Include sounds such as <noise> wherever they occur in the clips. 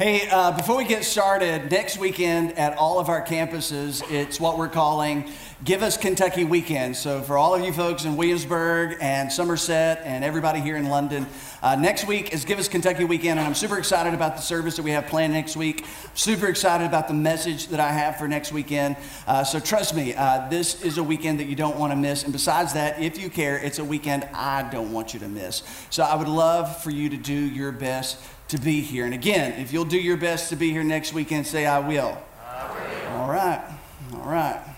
Hey, uh, before we get started, next weekend at all of our campuses, it's what we're calling Give Us Kentucky Weekend. So, for all of you folks in Williamsburg and Somerset and everybody here in London, uh, next week is Give Us Kentucky Weekend, and I'm super excited about the service that we have planned next week. Super excited about the message that I have for next weekend. Uh, so, trust me, uh, this is a weekend that you don't want to miss. And besides that, if you care, it's a weekend I don't want you to miss. So, I would love for you to do your best to be here. And again, if you'll do your best to be here next weekend, say, I will. I will. All right. All right.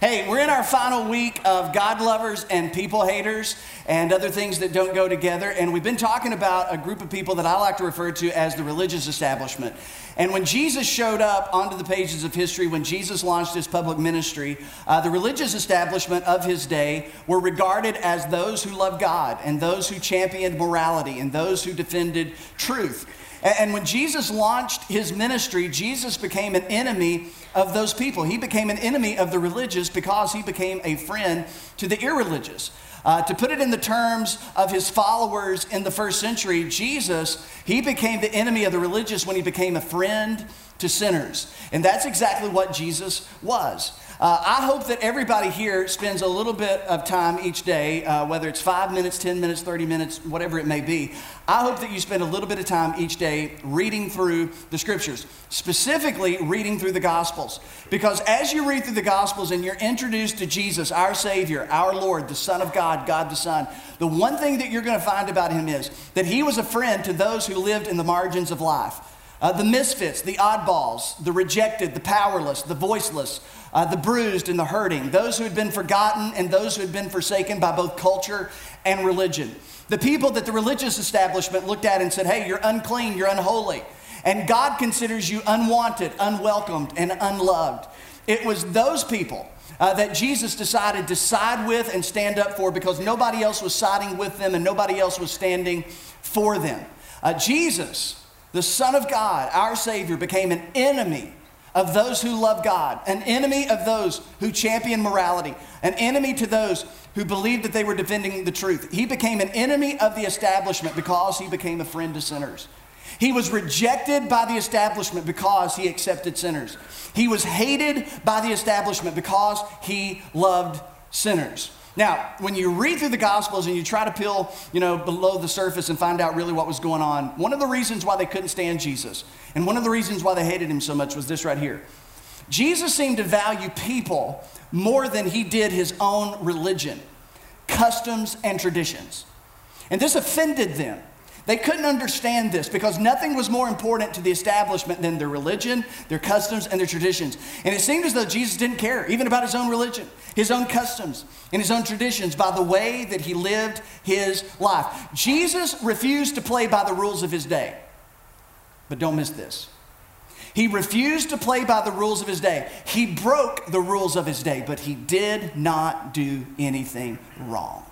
Hey, we're in our final week of God lovers and people haters and other things that don't go together. And we've been talking about a group of people that I like to refer to as the religious establishment. And when Jesus showed up onto the pages of history, when Jesus launched his public ministry, uh, the religious establishment of his day were regarded as those who loved God and those who championed morality and those who defended truth. And when Jesus launched his ministry, Jesus became an enemy of those people. He became an enemy of the religious because he became a friend to the irreligious. Uh, to put it in the terms of his followers in the first century, Jesus, he became the enemy of the religious when he became a friend to sinners. And that's exactly what Jesus was. Uh, I hope that everybody here spends a little bit of time each day, uh, whether it's five minutes, 10 minutes, 30 minutes, whatever it may be. I hope that you spend a little bit of time each day reading through the scriptures, specifically reading through the Gospels. Because as you read through the Gospels and you're introduced to Jesus, our Savior, our Lord, the Son of God, God the Son, the one thing that you're going to find about him is that he was a friend to those who lived in the margins of life. Uh, the misfits, the oddballs, the rejected, the powerless, the voiceless, uh, the bruised and the hurting, those who had been forgotten and those who had been forsaken by both culture and religion. The people that the religious establishment looked at and said, hey, you're unclean, you're unholy. And God considers you unwanted, unwelcomed, and unloved. It was those people uh, that Jesus decided to side with and stand up for because nobody else was siding with them and nobody else was standing for them. Uh, Jesus, the Son of God, our Savior, became an enemy of those who love God, an enemy of those who champion morality, an enemy to those who believed that they were defending the truth. He became an enemy of the establishment because he became a friend to sinners. He was rejected by the establishment because he accepted sinners. He was hated by the establishment because he loved sinners. Now, when you read through the Gospels and you try to peel, you know, below the surface and find out really what was going on, one of the reasons why they couldn't stand Jesus and one of the reasons why they hated him so much was this right here. Jesus seemed to value people more than he did his own religion, customs, and traditions. And this offended them. They couldn't understand this because nothing was more important to the establishment than their religion, their customs, and their traditions. And it seemed as though Jesus didn't care, even about his own religion, his own customs, and his own traditions by the way that he lived his life. Jesus refused to play by the rules of his day. But don't miss this. He refused to play by the rules of his day. He broke the rules of his day, but he did not do anything wrong.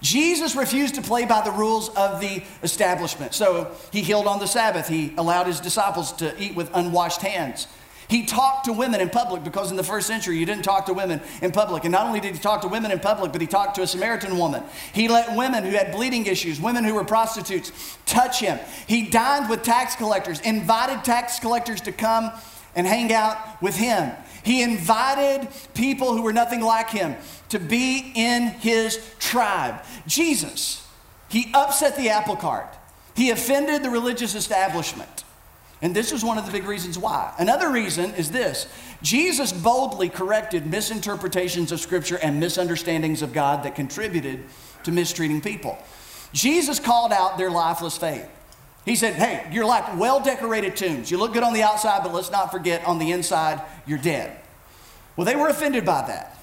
Jesus refused to play by the rules of the establishment. So he healed on the Sabbath. He allowed his disciples to eat with unwashed hands. He talked to women in public because in the first century you didn't talk to women in public. And not only did he talk to women in public, but he talked to a Samaritan woman. He let women who had bleeding issues, women who were prostitutes, touch him. He dined with tax collectors, invited tax collectors to come and hang out with him. He invited people who were nothing like him to be in his tribe. Jesus, he upset the apple cart. He offended the religious establishment. And this was one of the big reasons why. Another reason is this Jesus boldly corrected misinterpretations of Scripture and misunderstandings of God that contributed to mistreating people. Jesus called out their lifeless faith. He said, Hey, you're like well decorated tombs. You look good on the outside, but let's not forget on the inside, you're dead. Well, they were offended by that.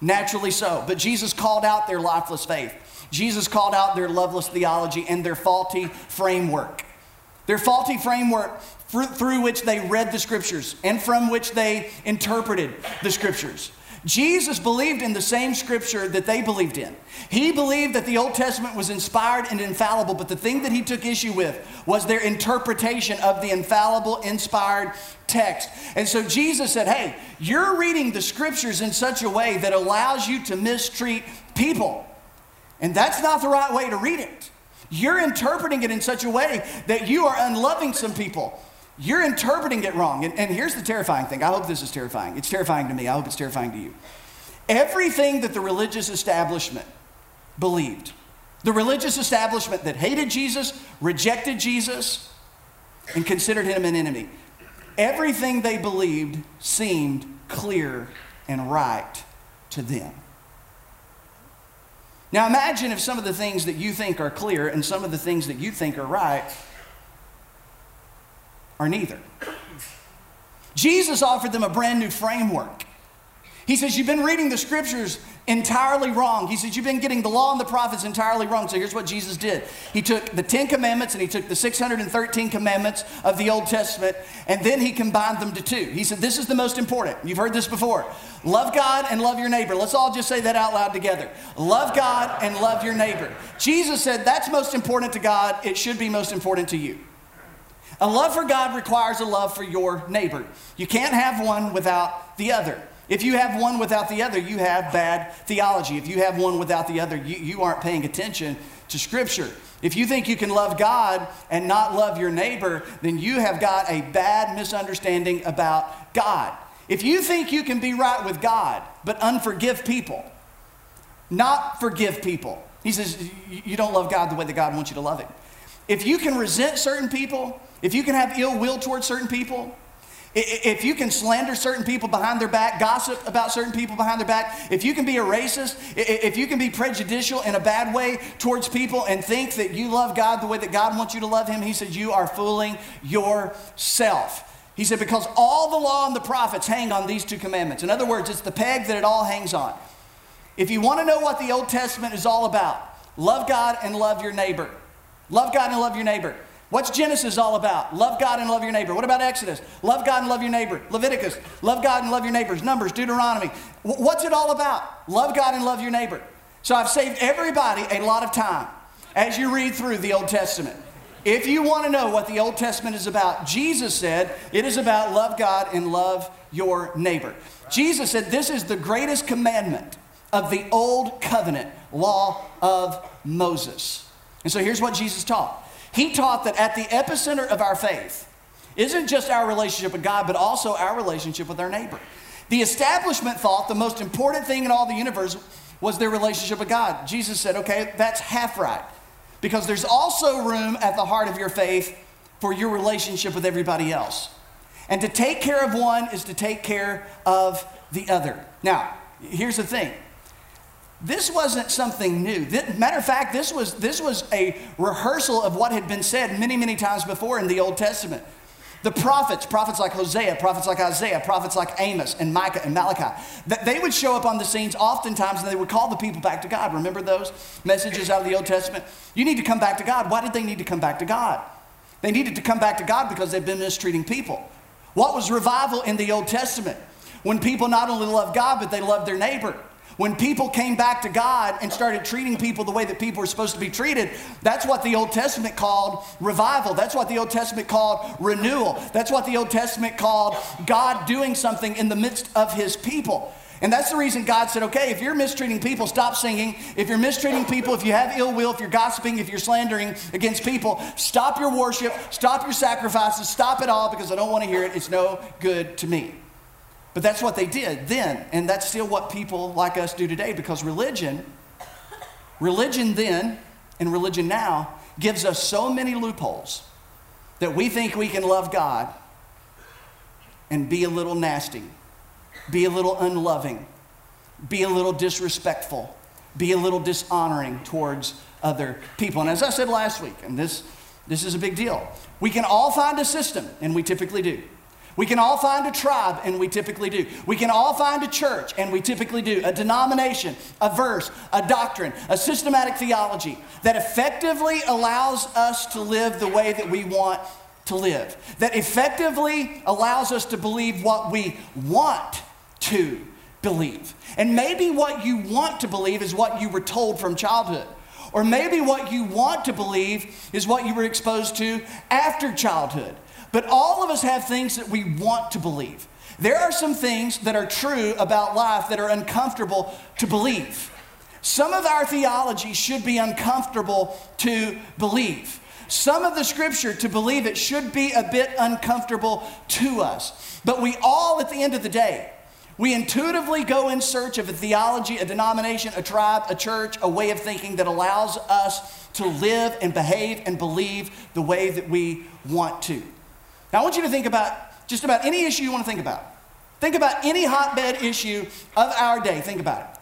Naturally so. But Jesus called out their lifeless faith. Jesus called out their loveless theology and their faulty framework. Their faulty framework through which they read the scriptures and from which they interpreted the scriptures. Jesus believed in the same scripture that they believed in. He believed that the Old Testament was inspired and infallible, but the thing that he took issue with was their interpretation of the infallible, inspired text. And so Jesus said, Hey, you're reading the scriptures in such a way that allows you to mistreat people. And that's not the right way to read it. You're interpreting it in such a way that you are unloving some people. You're interpreting it wrong. And, and here's the terrifying thing. I hope this is terrifying. It's terrifying to me. I hope it's terrifying to you. Everything that the religious establishment believed, the religious establishment that hated Jesus, rejected Jesus, and considered him an enemy, everything they believed seemed clear and right to them. Now imagine if some of the things that you think are clear and some of the things that you think are right are neither. Jesus offered them a brand new framework. He says, You've been reading the scriptures entirely wrong. He says, You've been getting the law and the prophets entirely wrong. So here's what Jesus did He took the Ten Commandments and he took the 613 commandments of the Old Testament, and then he combined them to two. He said, This is the most important. You've heard this before. Love God and love your neighbor. Let's all just say that out loud together. Love God and love your neighbor. Jesus said, That's most important to God. It should be most important to you. A love for God requires a love for your neighbor. You can't have one without the other. If you have one without the other, you have bad theology. If you have one without the other, you, you aren't paying attention to Scripture. If you think you can love God and not love your neighbor, then you have got a bad misunderstanding about God. If you think you can be right with God, but unforgive people, not forgive people, he says, you don't love God the way that God wants you to love Him. If you can resent certain people, if you can have ill will towards certain people, if you can slander certain people behind their back, gossip about certain people behind their back, if you can be a racist, if you can be prejudicial in a bad way towards people and think that you love God the way that God wants you to love Him, He said, you are fooling yourself. He said, because all the law and the prophets hang on these two commandments. In other words, it's the peg that it all hangs on. If you want to know what the Old Testament is all about, love God and love your neighbor. Love God and love your neighbor. What's Genesis all about? Love God and love your neighbor. What about Exodus? Love God and love your neighbor. Leviticus, love God and love your neighbors. Numbers, Deuteronomy. What's it all about? Love God and love your neighbor. So I've saved everybody a lot of time as you read through the Old Testament. If you want to know what the Old Testament is about, Jesus said it is about love God and love your neighbor. Jesus said this is the greatest commandment of the Old Covenant law of Moses. And so here's what Jesus taught he taught that at the epicenter of our faith isn't just our relationship with God, but also our relationship with our neighbor. The establishment thought the most important thing in all the universe was their relationship with God. Jesus said, okay, that's half right. Because there's also room at the heart of your faith for your relationship with everybody else. And to take care of one is to take care of the other. Now, here's the thing this wasn't something new. This, Matter of fact, this was, this was a rehearsal of what had been said many, many times before in the Old Testament. The prophets, prophets like Hosea, prophets like Isaiah, prophets like Amos and Micah and Malachi, that they would show up on the scenes oftentimes and they would call the people back to God. Remember those messages out of the Old Testament? You need to come back to God. Why did they need to come back to God? They needed to come back to God because they've been mistreating people. What was revival in the Old Testament? When people not only loved God, but they loved their neighbor. When people came back to God and started treating people the way that people were supposed to be treated, that's what the Old Testament called revival. That's what the Old Testament called renewal. That's what the Old Testament called God doing something in the midst of his people. And that's the reason God said, okay, if you're mistreating people, stop singing. If you're mistreating people, if you have ill will, if you're gossiping, if you're slandering against people, stop your worship, stop your sacrifices, stop it all because I don't want to hear it. It's no good to me. But that's what they did then, and that's still what people like us do today because religion, religion then and religion now gives us so many loopholes that we think we can love God and be a little nasty, be a little unloving, be a little disrespectful, be a little dishonoring towards other people. And as I said last week, and this, this is a big deal, we can all find a system, and we typically do we can all find a tribe, and we typically do. We can all find a church, and we typically do. A denomination, a verse, a doctrine, a systematic theology that effectively allows us to live the way that we want to live, that effectively allows us to believe what we want to believe. And maybe what you want to believe is what you were told from childhood. Or maybe what you want to believe is what you were exposed to after childhood. But all of us have things that we want to believe. There are some things that are true about life that are uncomfortable to believe. Some of our theology should be uncomfortable to believe. Some of the scripture, to believe it, should be a bit uncomfortable to us. But we all, at the end of the day, we intuitively go in search of a theology, a denomination, a tribe, a church, a way of thinking that allows us to live and behave and believe the way that we want to. Now, I want you to think about just about any issue you want to think about. Think about any hotbed issue of our day. Think about it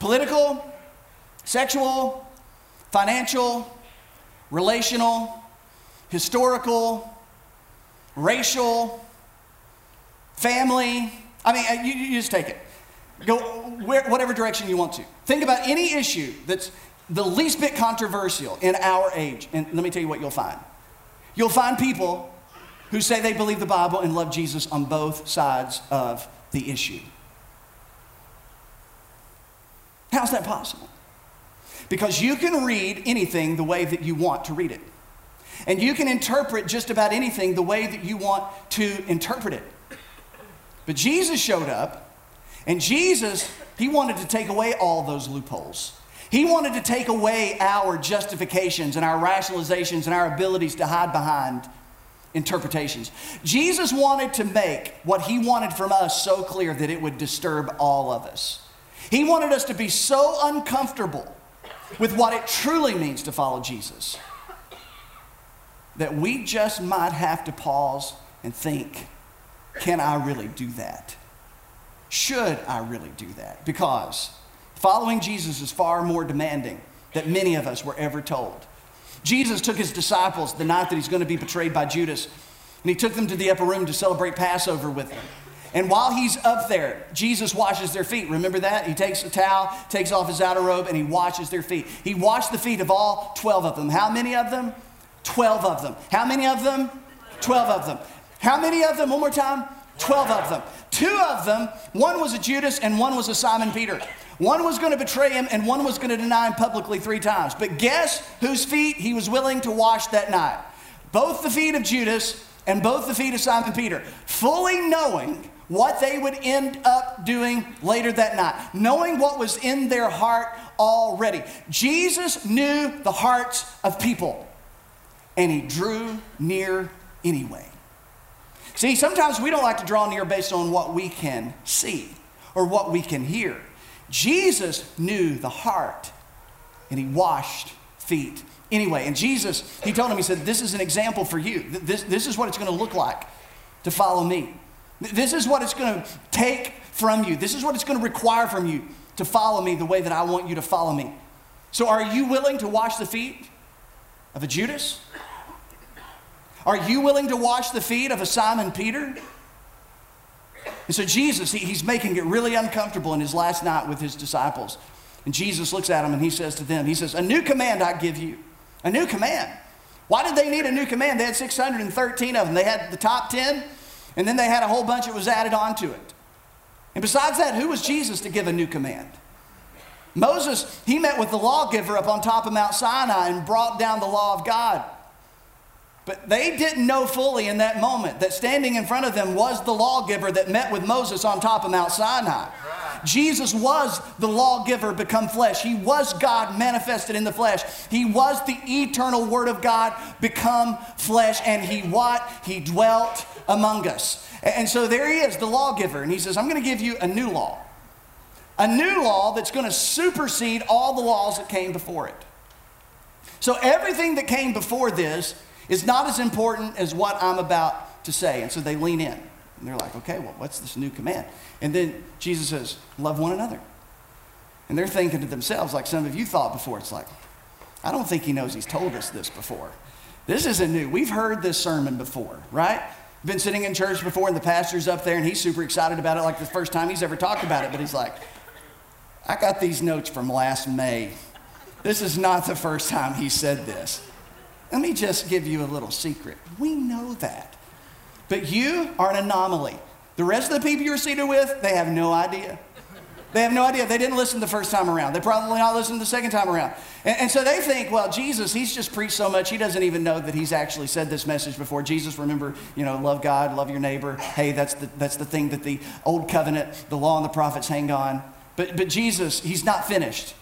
political, sexual, financial, relational, historical, racial, family. I mean, uh, you, you just take it. Go where, whatever direction you want to. Think about any issue that's the least bit controversial in our age. And let me tell you what you'll find. You'll find people who say they believe the Bible and love Jesus on both sides of the issue. How's that possible? Because you can read anything the way that you want to read it. And you can interpret just about anything the way that you want to interpret it. But Jesus showed up, and Jesus, he wanted to take away all those loopholes. He wanted to take away our justifications and our rationalizations and our abilities to hide behind interpretations. Jesus wanted to make what he wanted from us so clear that it would disturb all of us. He wanted us to be so uncomfortable with what it truly means to follow Jesus that we just might have to pause and think can I really do that? Should I really do that? Because following Jesus is far more demanding than many of us were ever told. Jesus took his disciples the night that he's going to be betrayed by Judas, and he took them to the upper room to celebrate Passover with them. And while he's up there, Jesus washes their feet. Remember that? He takes a towel, takes off his outer robe, and he washes their feet. He washed the feet of all 12 of them. How many of them? 12 of them. How many of them? 12 of them. How many of them? One more time. 12 of them. Two of them, one was a Judas and one was a Simon Peter. One was going to betray him and one was going to deny him publicly three times. But guess whose feet he was willing to wash that night? Both the feet of Judas and both the feet of Simon Peter, fully knowing what they would end up doing later that night, knowing what was in their heart already. Jesus knew the hearts of people, and he drew near anyway. See, sometimes we don't like to draw near based on what we can see or what we can hear. Jesus knew the heart and he washed feet anyway. And Jesus, he told him, he said, This is an example for you. This, this is what it's going to look like to follow me. This is what it's going to take from you. This is what it's going to require from you to follow me the way that I want you to follow me. So, are you willing to wash the feet of a Judas? Are you willing to wash the feet of a Simon Peter? And so Jesus, he, he's making it really uncomfortable in his last night with his disciples. And Jesus looks at them and he says to them, He says, A new command I give you. A new command. Why did they need a new command? They had 613 of them. They had the top 10, and then they had a whole bunch that was added onto it. And besides that, who was Jesus to give a new command? Moses, he met with the lawgiver up on top of Mount Sinai and brought down the law of God. But they didn't know fully in that moment that standing in front of them was the lawgiver that met with Moses on top of Mount Sinai. Jesus was the lawgiver become flesh. He was God manifested in the flesh. He was the eternal word of God become flesh. And he what? He dwelt among us. And so there he is, the lawgiver. And he says, I'm going to give you a new law. A new law that's going to supersede all the laws that came before it. So everything that came before this is not as important as what I'm about to say. And so they lean in. And they're like, okay, well, what's this new command? And then Jesus says, love one another. And they're thinking to themselves, like some of you thought before, it's like, I don't think he knows he's told us this before. This isn't new. We've heard this sermon before, right? Been sitting in church before, and the pastor's up there, and he's super excited about it, like the first time he's ever talked about it. But he's like, I got these notes from last May. This is not the first time he said this. Let me just give you a little secret. We know that. But you are an anomaly. The rest of the people you're seated with, they have no idea. They have no idea. They didn't listen the first time around. They probably not listened the second time around. And, and, so they think, well, Jesus, he's just preached so much, he doesn't even know that he's actually said this message before. Jesus, remember, you know, love God, love your neighbor. Hey, that's the, that's the thing that the old covenant, the law and the prophets hang on. But, but Jesus, he's not finished.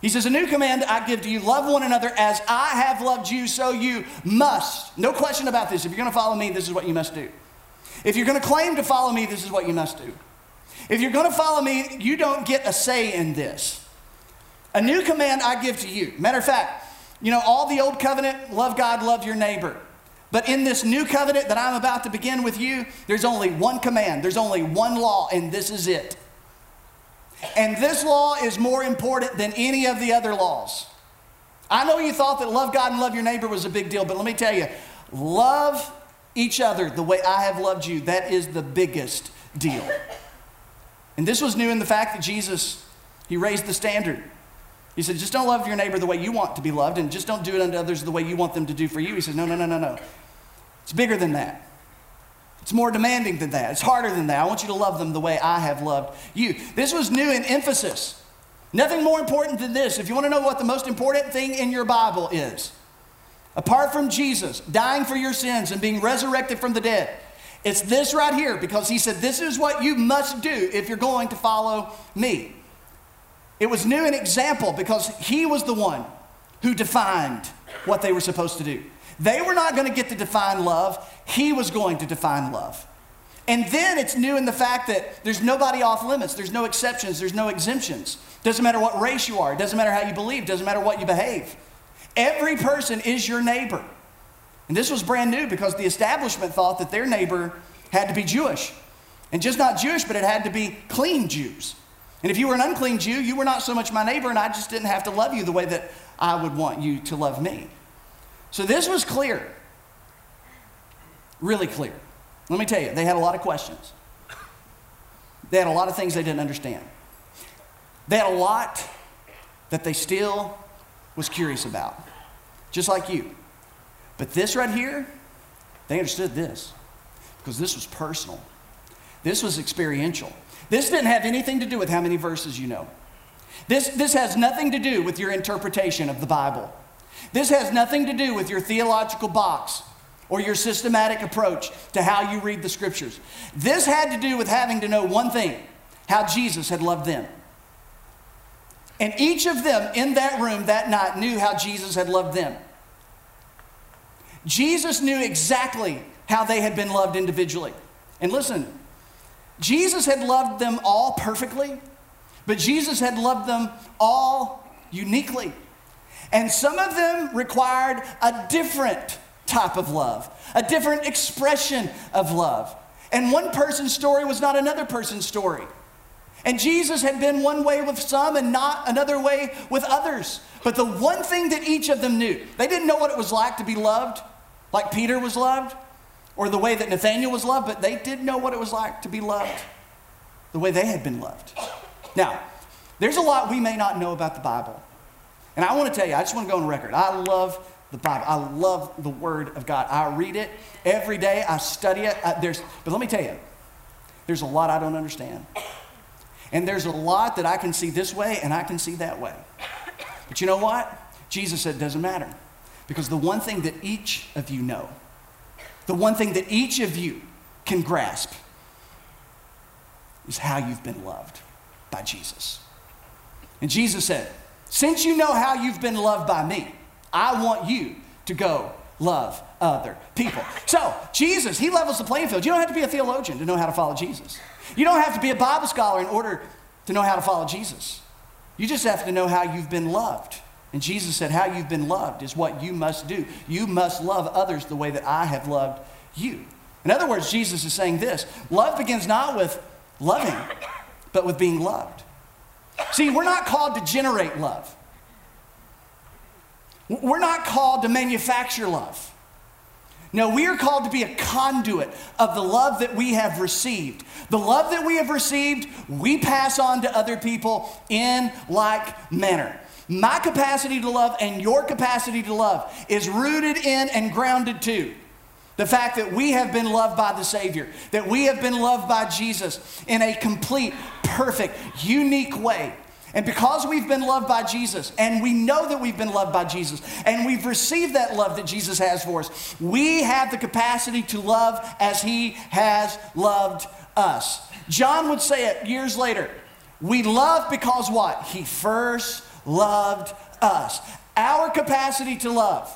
He says, A new command I give to you love one another as I have loved you, so you must. No question about this. If you're going to follow me, this is what you must do. If you're going to claim to follow me, this is what you must do. If you're going to follow me, you don't get a say in this. A new command I give to you. Matter of fact, you know, all the old covenant, love God, love your neighbor. But in this new covenant that I'm about to begin with you, there's only one command, there's only one law, and this is it. And this law is more important than any of the other laws. I know you thought that love God and love your neighbor was a big deal, but let me tell you, love each other the way I have loved you, that is the biggest deal. And this was new in the fact that Jesus, he raised the standard. He said, just don't love your neighbor the way you want to be loved, and just don't do it unto others the way you want them to do for you. He says, no, no, no, no, no. It's bigger than that. It's more demanding than that. It's harder than that. I want you to love them the way I have loved you. This was new in emphasis. Nothing more important than this. If you want to know what the most important thing in your Bible is, apart from Jesus dying for your sins and being resurrected from the dead, it's this right here because he said, This is what you must do if you're going to follow me. It was new in example because he was the one who defined what they were supposed to do. They were not going to get to define love, he was going to define love. And then it's new in the fact that there's nobody off limits, there's no exceptions, there's no exemptions. Doesn't matter what race you are, doesn't matter how you believe, doesn't matter what you behave. Every person is your neighbor. And this was brand new because the establishment thought that their neighbor had to be Jewish. And just not Jewish, but it had to be clean Jews. And if you were an unclean Jew, you were not so much my neighbor, and I just didn't have to love you the way that I would want you to love me. So this was clear. Really clear. Let me tell you, they had a lot of questions. They had a lot of things they didn't understand. They had a lot that they still was curious about, just like you. But this right here, they understood this because this was personal. This was experiential. This didn't have anything to do with how many verses you know. This, this has nothing to do with your interpretation of the Bible. This has nothing to do with your theological box or your systematic approach to how you read the scriptures. This had to do with having to know one thing how Jesus had loved them. And each of them in that room that night knew how Jesus had loved them. Jesus knew exactly how they had been loved individually. And listen, Jesus had loved them all perfectly, but Jesus had loved them all uniquely. And some of them required a different type of love, a different expression of love. And one person's story was not another person's story. And Jesus had been one way with some and not another way with others. But the one thing that each of them knew, they didn't know what it was like to be loved, like Peter was loved, or the way that Nathaniel was loved, but they did know what it was like to be loved the way they had been loved. Now, there's a lot we may not know about the Bible. And I want to tell you, I just want to go on record. I love the Bible. I love the Word of God. I read it every day. I study it. I, there's, but let me tell you, there's a lot I don't understand. And there's a lot that I can see this way and I can see that way. But you know what? Jesus said it doesn't matter. Because the one thing that each of you know, the one thing that each of you can grasp, is how you've been loved by Jesus. And Jesus said, Since you know how you've been loved by me, I want you to go love other people. So, Jesus, He levels the playing field. You don't have to be a theologian to know how to follow Jesus. You don't have to be a Bible scholar in order to know how to follow Jesus. You just have to know how you've been loved. And Jesus said, How you've been loved is what you must do. You must love others the way that I have loved you. In other words, Jesus is saying this love begins not with loving, but with being loved. See, we're not called to generate love, we're not called to manufacture love. No, we are called to be a conduit of the love that we have received. The love that we have received, we pass on to other people in like manner. My capacity to love and your capacity to love is rooted in and grounded to the fact that we have been loved by the Savior, that we have been loved by Jesus in a complete, perfect, unique way. And because we've been loved by Jesus, and we know that we've been loved by Jesus, and we've received that love that Jesus has for us, we have the capacity to love as He has loved us. John would say it years later. We love because what? He first loved us. Our capacity to love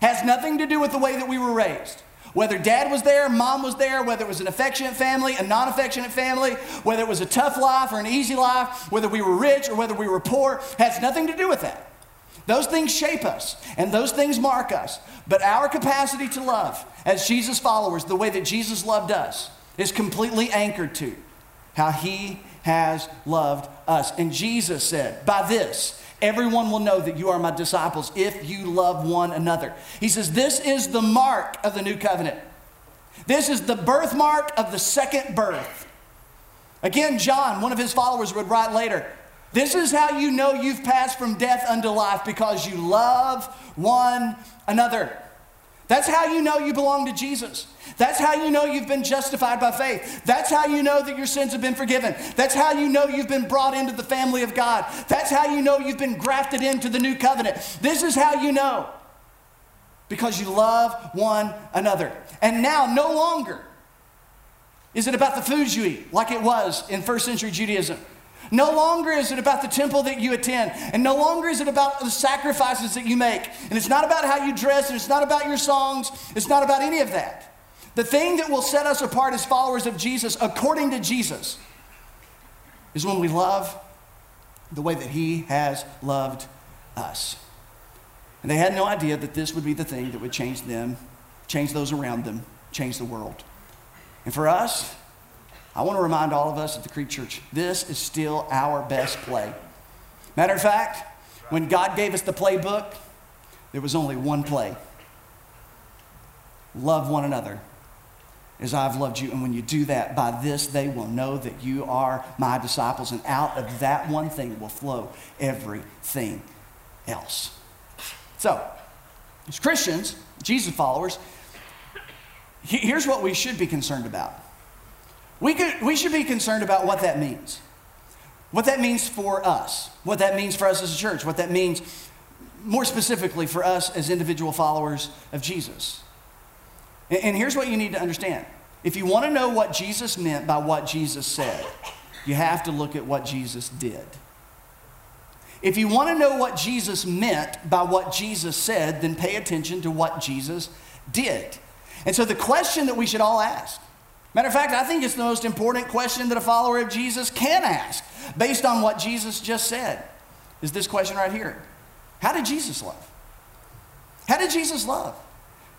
has nothing to do with the way that we were raised. Whether dad was there, mom was there, whether it was an affectionate family, a non affectionate family, whether it was a tough life or an easy life, whether we were rich or whether we were poor, has nothing to do with that. Those things shape us and those things mark us. But our capacity to love as Jesus followers, the way that Jesus loved us, is completely anchored to how he has loved us. And Jesus said, By this, Everyone will know that you are my disciples if you love one another. He says, This is the mark of the new covenant. This is the birthmark of the second birth. Again, John, one of his followers, would write later This is how you know you've passed from death unto life because you love one another. That's how you know you belong to Jesus. That's how you know you've been justified by faith. That's how you know that your sins have been forgiven. That's how you know you've been brought into the family of God. That's how you know you've been grafted into the new covenant. This is how you know because you love one another. And now, no longer is it about the foods you eat like it was in first century Judaism. No longer is it about the temple that you attend, and no longer is it about the sacrifices that you make. And it's not about how you dress, and it's not about your songs, it's not about any of that. The thing that will set us apart as followers of Jesus, according to Jesus, is when we love the way that He has loved us. And they had no idea that this would be the thing that would change them, change those around them, change the world. And for us, I want to remind all of us at the Creek Church this is still our best play. Matter of fact, when God gave us the playbook, there was only one play love one another as I've loved you. And when you do that, by this they will know that you are my disciples. And out of that one thing will flow everything else. So, as Christians, Jesus followers, here's what we should be concerned about. We, could, we should be concerned about what that means. What that means for us. What that means for us as a church. What that means more specifically for us as individual followers of Jesus. And here's what you need to understand if you want to know what Jesus meant by what Jesus said, you have to look at what Jesus did. If you want to know what Jesus meant by what Jesus said, then pay attention to what Jesus did. And so, the question that we should all ask matter of fact, I think it's the most important question that a follower of Jesus can ask based on what Jesus just said is this question right here How did Jesus love? How did Jesus love?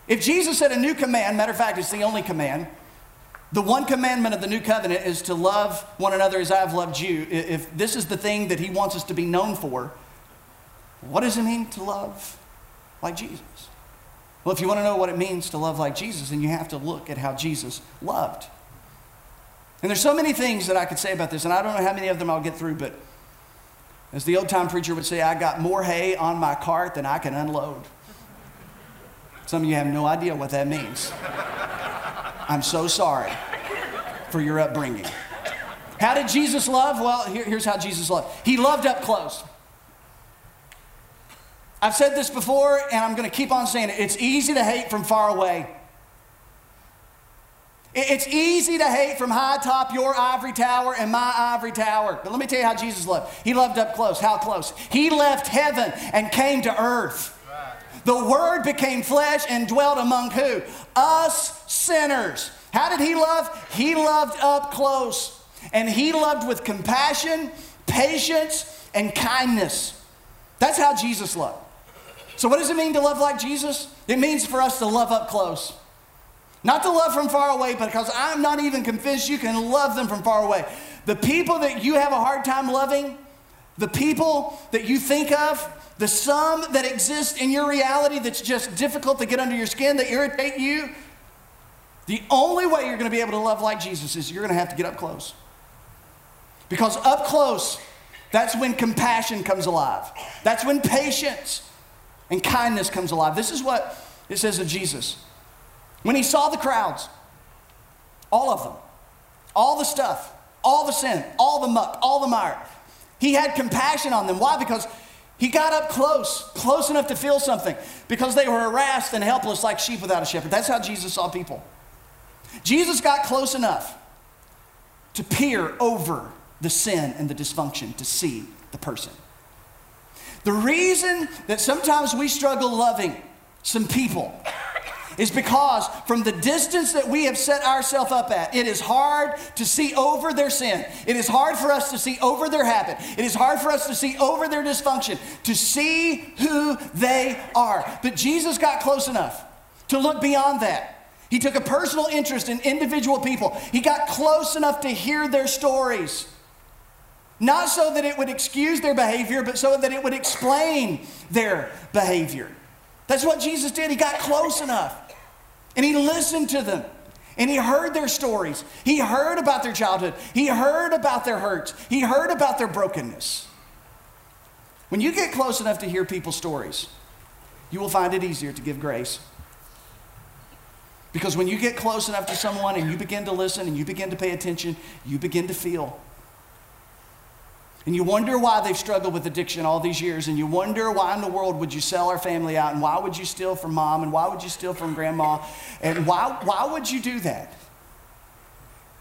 If Jesus said a new command, matter of fact, it's the only command, the one commandment of the new covenant is to love one another as I've loved you. If this is the thing that he wants us to be known for, what does it mean to love like Jesus? Well, if you want to know what it means to love like Jesus, then you have to look at how Jesus loved. And there's so many things that I could say about this, and I don't know how many of them I'll get through, but as the old time preacher would say, I got more hay on my cart than I can unload. Some of you have no idea what that means. I'm so sorry for your upbringing. How did Jesus love? Well, here, here's how Jesus loved. He loved up close. I've said this before, and I'm going to keep on saying it. It's easy to hate from far away. It's easy to hate from high top your ivory tower and my ivory tower. But let me tell you how Jesus loved. He loved up close. How close? He left heaven and came to earth. The Word became flesh and dwelt among who? Us sinners. How did He love? He loved up close. And He loved with compassion, patience, and kindness. That's how Jesus loved. So, what does it mean to love like Jesus? It means for us to love up close. Not to love from far away, because I'm not even convinced you can love them from far away. The people that you have a hard time loving, the people that you think of, the some that exist in your reality that's just difficult to get under your skin, that irritate you, the only way you're going to be able to love like Jesus is you're going to have to get up close. Because up close, that's when compassion comes alive. That's when patience and kindness comes alive. This is what it says of Jesus. When he saw the crowds, all of them, all the stuff, all the sin, all the muck, all the mire, he had compassion on them. Why? Because he got up close, close enough to feel something, because they were harassed and helpless like sheep without a shepherd. That's how Jesus saw people. Jesus got close enough to peer over the sin and the dysfunction to see the person. The reason that sometimes we struggle loving some people is because from the distance that we have set ourselves up at, it is hard to see over their sin. It is hard for us to see over their habit. It is hard for us to see over their dysfunction, to see who they are. But Jesus got close enough to look beyond that. He took a personal interest in individual people. He got close enough to hear their stories. Not so that it would excuse their behavior, but so that it would explain their behavior. That's what Jesus did. He got close enough. And he listened to them. And he heard their stories. He heard about their childhood. He heard about their hurts. He heard about their brokenness. When you get close enough to hear people's stories, you will find it easier to give grace. Because when you get close enough to someone and you begin to listen and you begin to pay attention, you begin to feel and you wonder why they've struggled with addiction all these years, and you wonder why in the world would you sell our family out, and why would you steal from mom, and why would you steal from grandma, and why, why would you do that?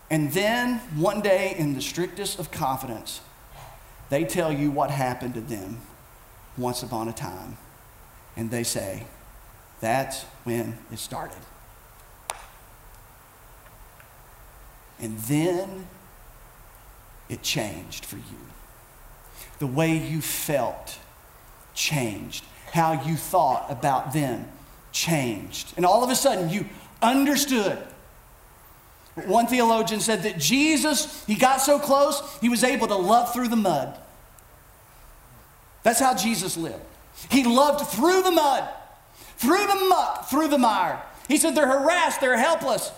And then one day, in the strictest of confidence, they tell you what happened to them once upon a time. And they say, that's when it started. And then it changed for you the way you felt changed, how you thought about them changed. And all of a sudden, you understood. One theologian said that Jesus, he got so close, he was able to love through the mud. That's how Jesus lived. He loved through the mud, through the muck, through the mire. He said they're harassed, they're helpless.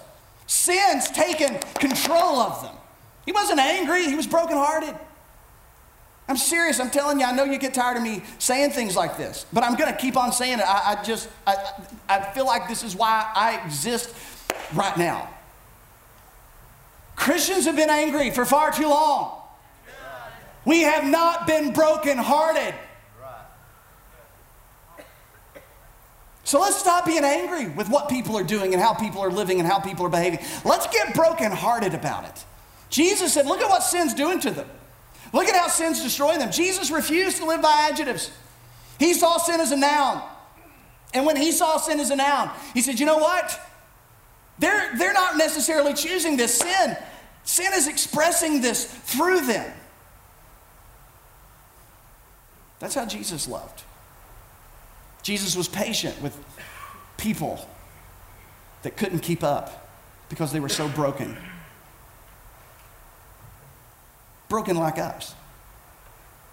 Sin's taken control of them. He wasn't angry, he was brokenhearted. I'm serious. I'm telling you, I know you get tired of me saying things like this, but I'm going to keep on saying it. I, I just, I, I feel like this is why I exist right now. Christians have been angry for far too long. We have not been brokenhearted. So let's stop being angry with what people are doing and how people are living and how people are behaving. Let's get brokenhearted about it. Jesus said, Look at what sin's doing to them. Look at how sin's destroying them. Jesus refused to live by adjectives. He saw sin as a noun. And when he saw sin as a noun, he said, You know what? They're, they're not necessarily choosing this sin, sin is expressing this through them. That's how Jesus loved. Jesus was patient with people that couldn't keep up because they were so broken broken like us.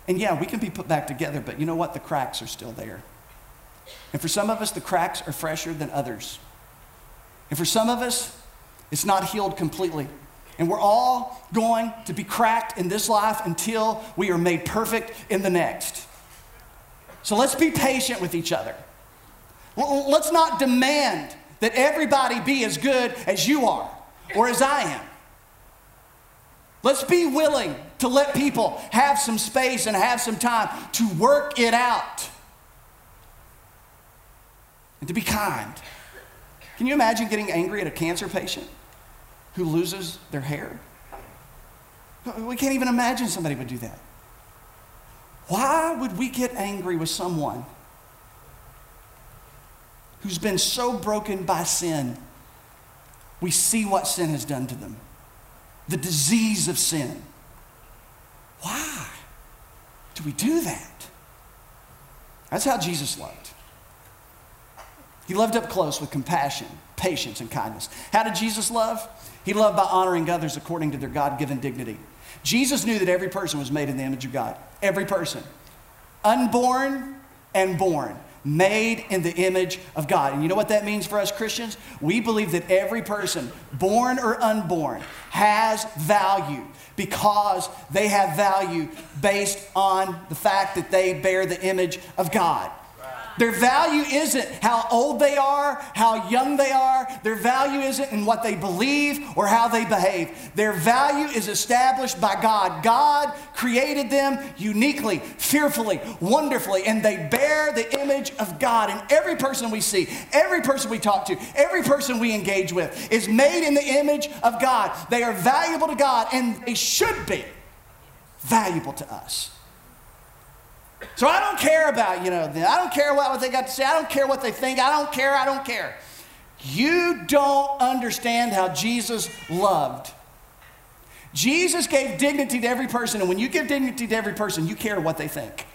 And yeah, we can be put back together, but you know what? The cracks are still there. And for some of us, the cracks are fresher than others. And for some of us, it's not healed completely. And we're all going to be cracked in this life until we are made perfect in the next. So let's be patient with each other. Let's not demand that everybody be as good as you are or as I am. Let's be willing to let people have some space and have some time to work it out and to be kind. Can you imagine getting angry at a cancer patient who loses their hair? We can't even imagine somebody would do that. Why would we get angry with someone who's been so broken by sin? We see what sin has done to them the disease of sin. Why do we do that? That's how Jesus loved. He loved up close with compassion, patience, and kindness. How did Jesus love? He loved by honoring others according to their God given dignity. Jesus knew that every person was made in the image of God. Every person. Unborn and born made in the image of God. And you know what that means for us Christians? We believe that every person, born or unborn, has value because they have value based on the fact that they bear the image of God. Their value isn't how old they are, how young they are. Their value isn't in what they believe or how they behave. Their value is established by God. God created them uniquely, fearfully, wonderfully, and they bear the image of God. And every person we see, every person we talk to, every person we engage with is made in the image of God. They are valuable to God, and they should be valuable to us. So I don't care about, you know, I don't care what they got to say. I don't care what they think. I don't care. I don't care. You don't understand how Jesus loved. Jesus gave dignity to every person, and when you give dignity to every person, you care what they think.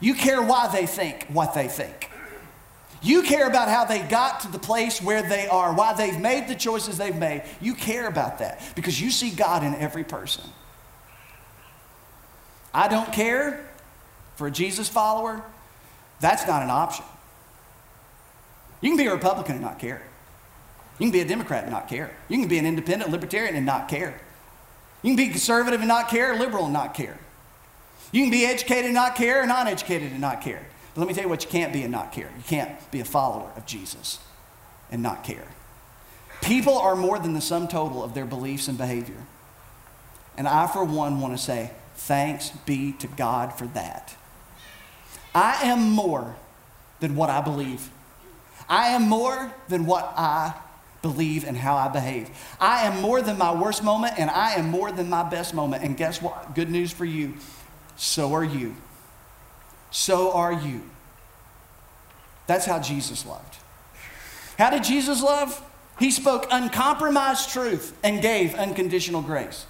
You care why they think what they think. You care about how they got to the place where they are, why they've made the choices they've made. You care about that because you see God in every person. I don't care for a Jesus follower. That's not an option. You can be a Republican and not care. You can be a Democrat and not care. You can be an independent libertarian and not care. You can be conservative and not care, liberal and not care. You can be educated and not care, or non educated and not care. But let me tell you what you can't be and not care. You can't be a follower of Jesus and not care. People are more than the sum total of their beliefs and behavior. And I, for one, want to say thanks be to God for that. I am more than what I believe. I am more than what I believe and how I behave. I am more than my worst moment, and I am more than my best moment. And guess what? Good news for you. So are you. So are you. That's how Jesus loved. How did Jesus love? He spoke uncompromised truth and gave unconditional grace.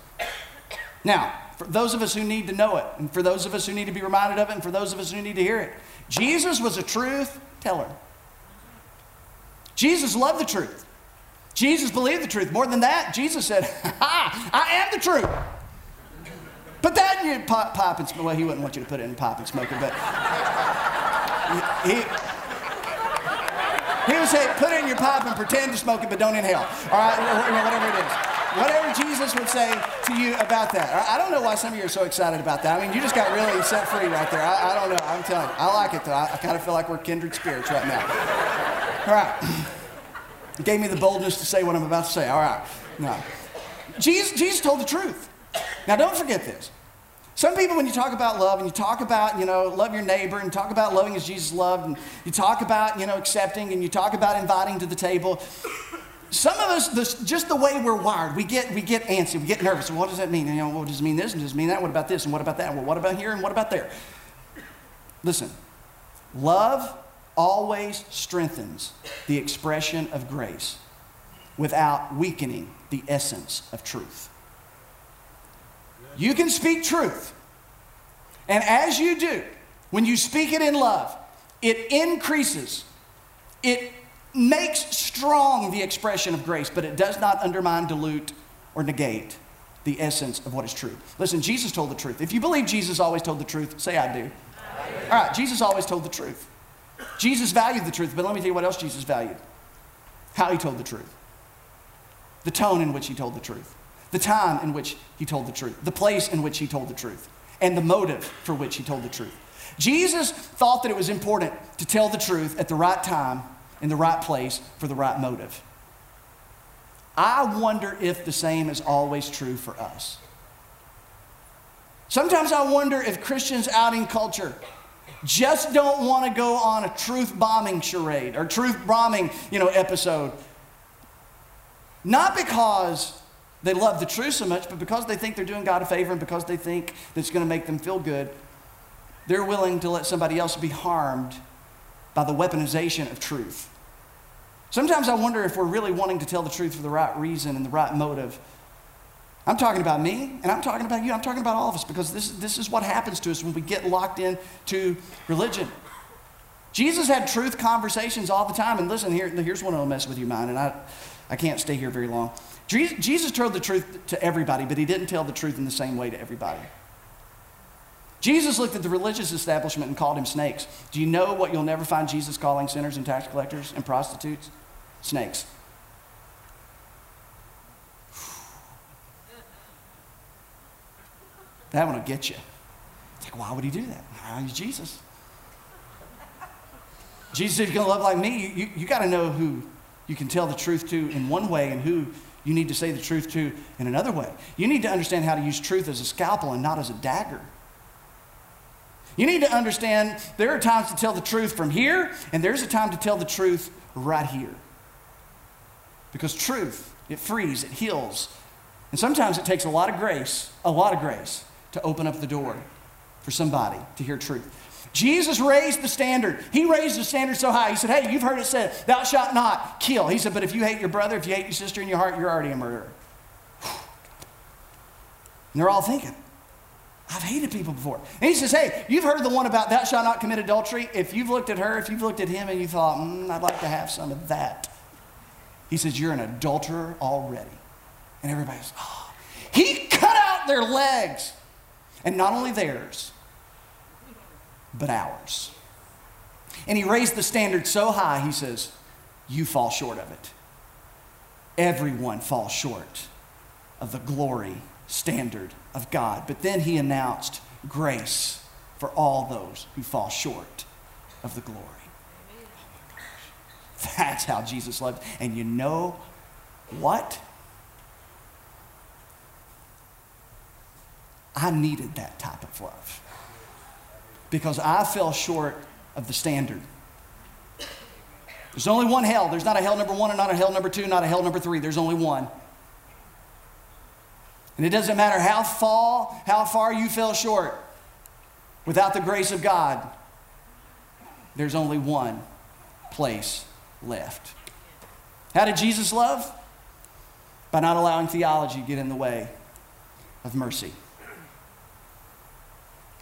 Now, for those of us who need to know it, and for those of us who need to be reminded of it, and for those of us who need to hear it. Jesus was a truth teller. Jesus loved the truth. Jesus believed the truth. More than that, Jesus said, <laughs> Ha, I am the truth. Put that in your pipe, pipe and smoke. Well, he wouldn't want you to put it in pipe and smoke it, but he, he would say, put it in your pipe and pretend to smoke it, but don't inhale. All right, whatever it is whatever Jesus would say to you about that. I don't know why some of you are so excited about that. I mean, you just got really set free right there. I, I don't know. I'm telling you, I like it though. I, I kind of feel like we're kindred spirits right now. All right. It <clears throat> gave me the boldness to say what I'm about to say. All right. No. Jesus, Jesus told the truth. Now, don't forget this. Some people, when you talk about love and you talk about, you know, love your neighbor and talk about loving as Jesus loved and you talk about, you know, accepting and you talk about inviting to the table, some of us, just the way we're wired, we get, we get antsy, we get nervous. What does that mean? You know, what does it mean this and does it mean that? What about this and what about that? Well, what about here and what about there? Listen, love always strengthens the expression of grace without weakening the essence of truth. You can speak truth. And as you do, when you speak it in love, it increases, it makes strong the expression of grace, but it does not undermine, dilute, or negate the essence of what is true. Listen, Jesus told the truth. If you believe Jesus always told the truth, say, I do. I do. All right, Jesus always told the truth. Jesus valued the truth, but let me tell you what else Jesus valued how he told the truth, the tone in which he told the truth, the time in which he told the truth, the place in which he told the truth, and the motive for which he told the truth. Jesus thought that it was important to tell the truth at the right time in the right place for the right motive. I wonder if the same is always true for us. Sometimes I wonder if Christians out in culture just don't want to go on a truth bombing charade or truth bombing, you know, episode. Not because they love the truth so much, but because they think they're doing God a favor and because they think that's going to make them feel good, they're willing to let somebody else be harmed by the weaponization of truth. Sometimes I wonder if we're really wanting to tell the truth for the right reason and the right motive. I'm talking about me, and I'm talking about you. I'm talking about all of us because this, this is what happens to us when we get locked into religion. Jesus had truth conversations all the time. And listen, here, here's one that'll mess with your mind, and I, I can't stay here very long. Jesus told the truth to everybody, but he didn't tell the truth in the same way to everybody. Jesus looked at the religious establishment and called him snakes. Do you know what you'll never find Jesus calling sinners and tax collectors and prostitutes? Snakes. That one will get you. It's like, why would he do that? He's Jesus. Jesus, if you're going to love like me, you, you, you got to know who you can tell the truth to in one way and who you need to say the truth to in another way. You need to understand how to use truth as a scalpel and not as a dagger. You need to understand there are times to tell the truth from here, and there's a time to tell the truth right here. Because truth, it frees, it heals. And sometimes it takes a lot of grace, a lot of grace, to open up the door for somebody to hear truth. Jesus raised the standard. He raised the standard so high. He said, Hey, you've heard it said, Thou shalt not kill. He said, But if you hate your brother, if you hate your sister in your heart, you're already a murderer. <sighs> And they're all thinking, I've hated people before. And he says, Hey, you've heard the one about thou shalt not commit adultery. If you've looked at her, if you've looked at him and you thought, mm, I'd like to have some of that, he says, You're an adulterer already. And everybody's, Oh. Ah. He cut out their legs. And not only theirs, but ours. And he raised the standard so high, he says, You fall short of it. Everyone falls short of the glory standard of God. But then he announced grace for all those who fall short of the glory. That's how Jesus loved. And you know what? I needed that type of love because I fell short of the standard. There's only one hell. There's not a hell number one and not a hell number two, not a hell number three. There's only one. And it doesn't matter how far, how far you fell short without the grace of God, there's only one place left. How did Jesus love? By not allowing theology to get in the way of mercy.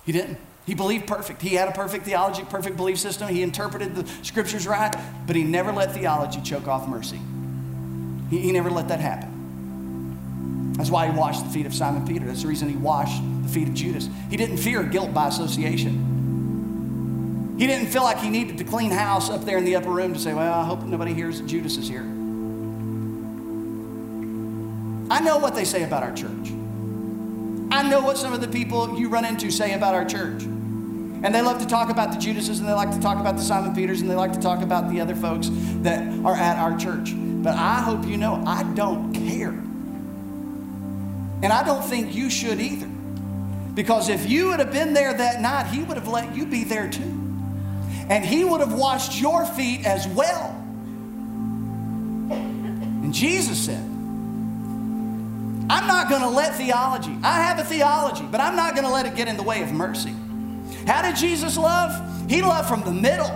He didn't. He believed perfect. He had a perfect theology, perfect belief system. He interpreted the scriptures right, but he never let theology choke off mercy. He, he never let that happen. That's why he washed the feet of Simon Peter. That's the reason he washed the feet of Judas. He didn't fear guilt by association. He didn't feel like he needed to clean house up there in the upper room to say, Well, I hope nobody hears that Judas is here. I know what they say about our church. I know what some of the people you run into say about our church. And they love to talk about the Judases and they like to talk about the Simon Peters and they like to talk about the other folks that are at our church. But I hope you know I don't care. And I don't think you should either. Because if you would have been there that night, he would have let you be there too. And he would have washed your feet as well. And Jesus said, I'm not going to let theology, I have a theology, but I'm not going to let it get in the way of mercy. How did Jesus love? He loved from the middle.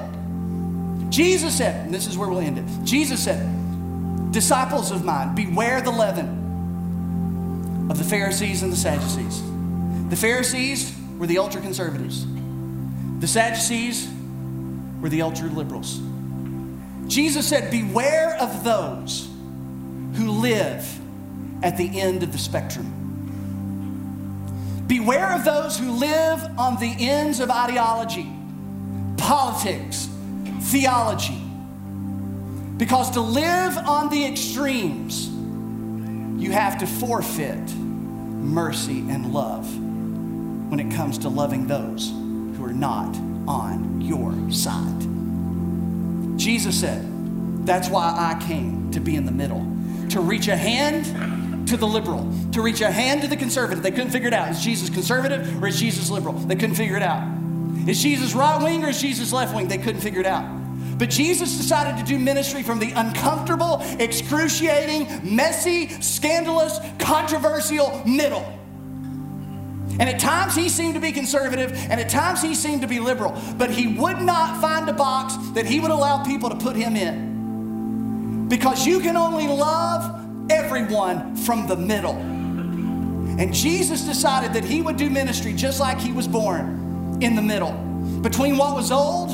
Jesus said, and this is where we'll end it. Jesus said, Disciples of mine, beware the leaven of the Pharisees and the Sadducees. The Pharisees were the ultra conservatives, the Sadducees were the ultra liberals. Jesus said, Beware of those who live at the end of the spectrum. Beware of those who live on the ends of ideology, politics, theology. Because to live on the extremes, you have to forfeit mercy and love when it comes to loving those who are not on your side. Jesus said, That's why I came to be in the middle, to reach a hand to the liberal, to reach a hand to the conservative. They couldn't figure it out. Is Jesus conservative or is Jesus liberal? They couldn't figure it out. Is Jesus right wing or is Jesus left wing? They couldn't figure it out. But Jesus decided to do ministry from the uncomfortable, excruciating, messy, scandalous, controversial middle. And at times he seemed to be conservative, and at times he seemed to be liberal. But he would not find a box that he would allow people to put him in. Because you can only love everyone from the middle. And Jesus decided that he would do ministry just like he was born in the middle, between what was old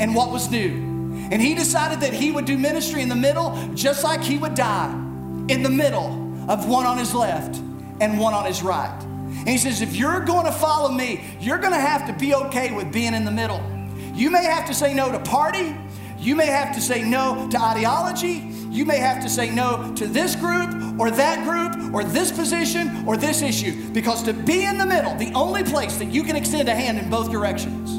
and what was new. And he decided that he would do ministry in the middle, just like he would die in the middle of one on his left and one on his right. And he says, if you're going to follow me, you're going to have to be okay with being in the middle. You may have to say no to party. You may have to say no to ideology. You may have to say no to this group or that group or this position or this issue. Because to be in the middle, the only place that you can extend a hand in both directions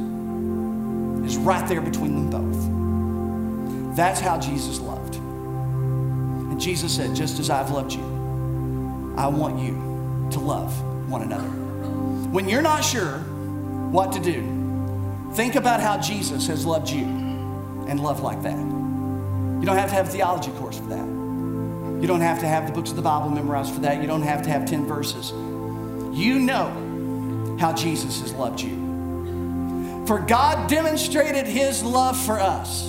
is right there between them both. That's how Jesus loved. And Jesus said, Just as I've loved you, I want you to love one another. When you're not sure what to do, think about how Jesus has loved you and love like that. You don't have to have a theology course for that. You don't have to have the books of the Bible memorized for that. You don't have to have 10 verses. You know how Jesus has loved you. For God demonstrated his love for us,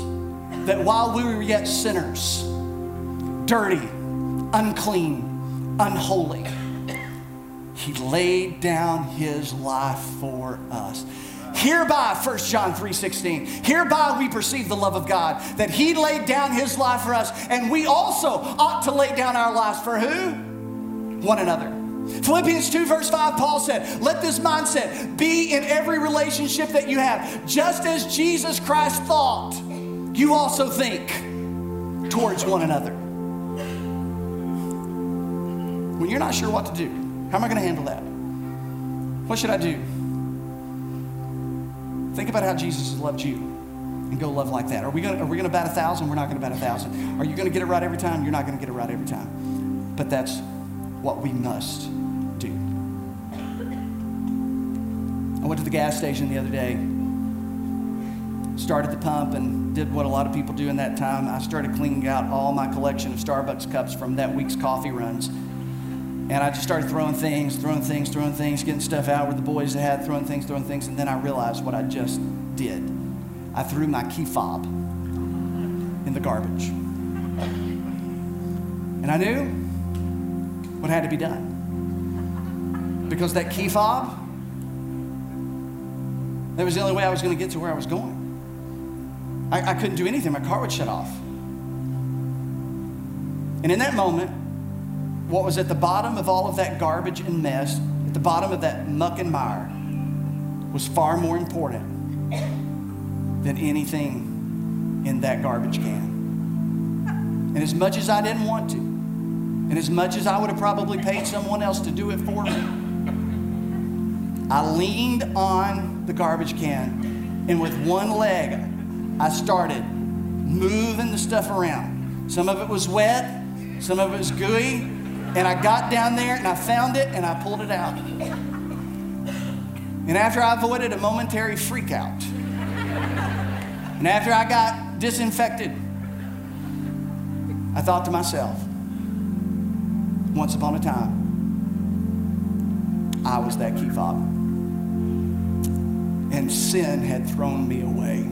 that while we were yet sinners, dirty, unclean, unholy, he laid down his life for us. Hereby, 1 John 3:16, hereby we perceive the love of God, that he laid down his life for us, and we also ought to lay down our lives for who? One another. Philippians 2, verse 5, Paul said, Let this mindset be in every relationship that you have, just as Jesus Christ thought, you also think towards one another. When you're not sure what to do, how am I going to handle that? What should I do? Think about how Jesus has loved you and go love like that. Are we going to, are we going to bat a thousand? We're not going to bat a thousand. Are you going to get it right every time? You're not going to get it right every time. But that's what we must do. I went to the gas station the other day, started the pump, and did what a lot of people do in that time. I started cleaning out all my collection of Starbucks cups from that week's coffee runs. And I just started throwing things, throwing things, throwing things, getting stuff out where the boys had, throwing things, throwing things. And then I realized what I just did. I threw my key fob in the garbage. And I knew what had to be done. Because that key fob, that was the only way I was going to get to where I was going. I, I couldn't do anything, my car would shut off. And in that moment, what was at the bottom of all of that garbage and mess, at the bottom of that muck and mire, was far more important than anything in that garbage can. And as much as I didn't want to, and as much as I would have probably paid someone else to do it for me, I leaned on the garbage can, and with one leg, I started moving the stuff around. Some of it was wet, some of it was gooey, and I got down there and I found it and I pulled it out. And after I avoided a momentary freak out, and after I got disinfected, I thought to myself, once upon a time, I was that key fob. And sin had thrown me away.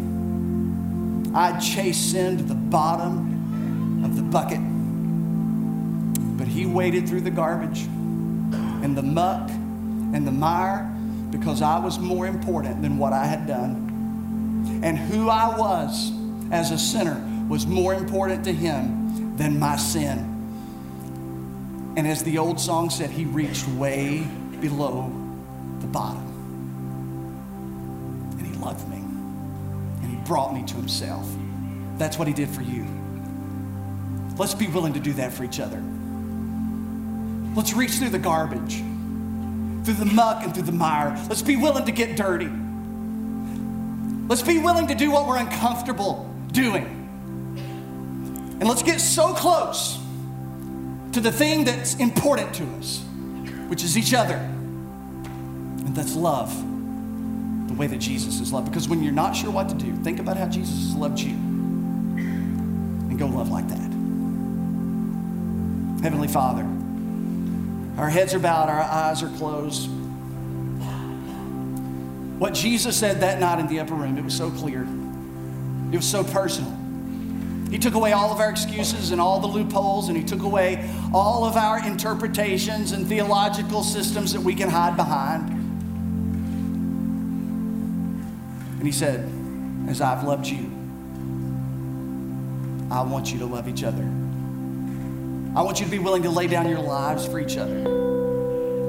I chased sin to the bottom of the bucket he waded through the garbage and the muck and the mire because I was more important than what I had done. And who I was as a sinner was more important to him than my sin. And as the old song said, he reached way below the bottom. And he loved me. And he brought me to himself. That's what he did for you. Let's be willing to do that for each other. Let's reach through the garbage, through the muck and through the mire. Let's be willing to get dirty. Let's be willing to do what we're uncomfortable doing. And let's get so close to the thing that's important to us, which is each other. And that's love, the way that Jesus is loved. Because when you're not sure what to do, think about how Jesus has loved you and go love like that. Heavenly Father, our heads are bowed, our eyes are closed. What Jesus said that night in the upper room, it was so clear. It was so personal. He took away all of our excuses and all the loopholes, and He took away all of our interpretations and theological systems that we can hide behind. And He said, As I've loved you, I want you to love each other. I want you to be willing to lay down your lives for each other.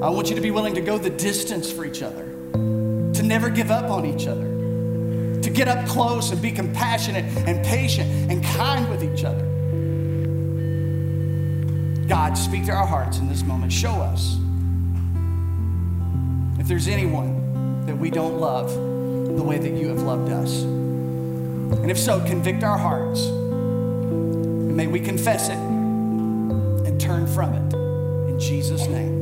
I want you to be willing to go the distance for each other, to never give up on each other, to get up close and be compassionate and patient and kind with each other. God, speak to our hearts in this moment. Show us if there's anyone that we don't love the way that you have loved us. And if so, convict our hearts. And may we confess it turn from it. In Jesus' name.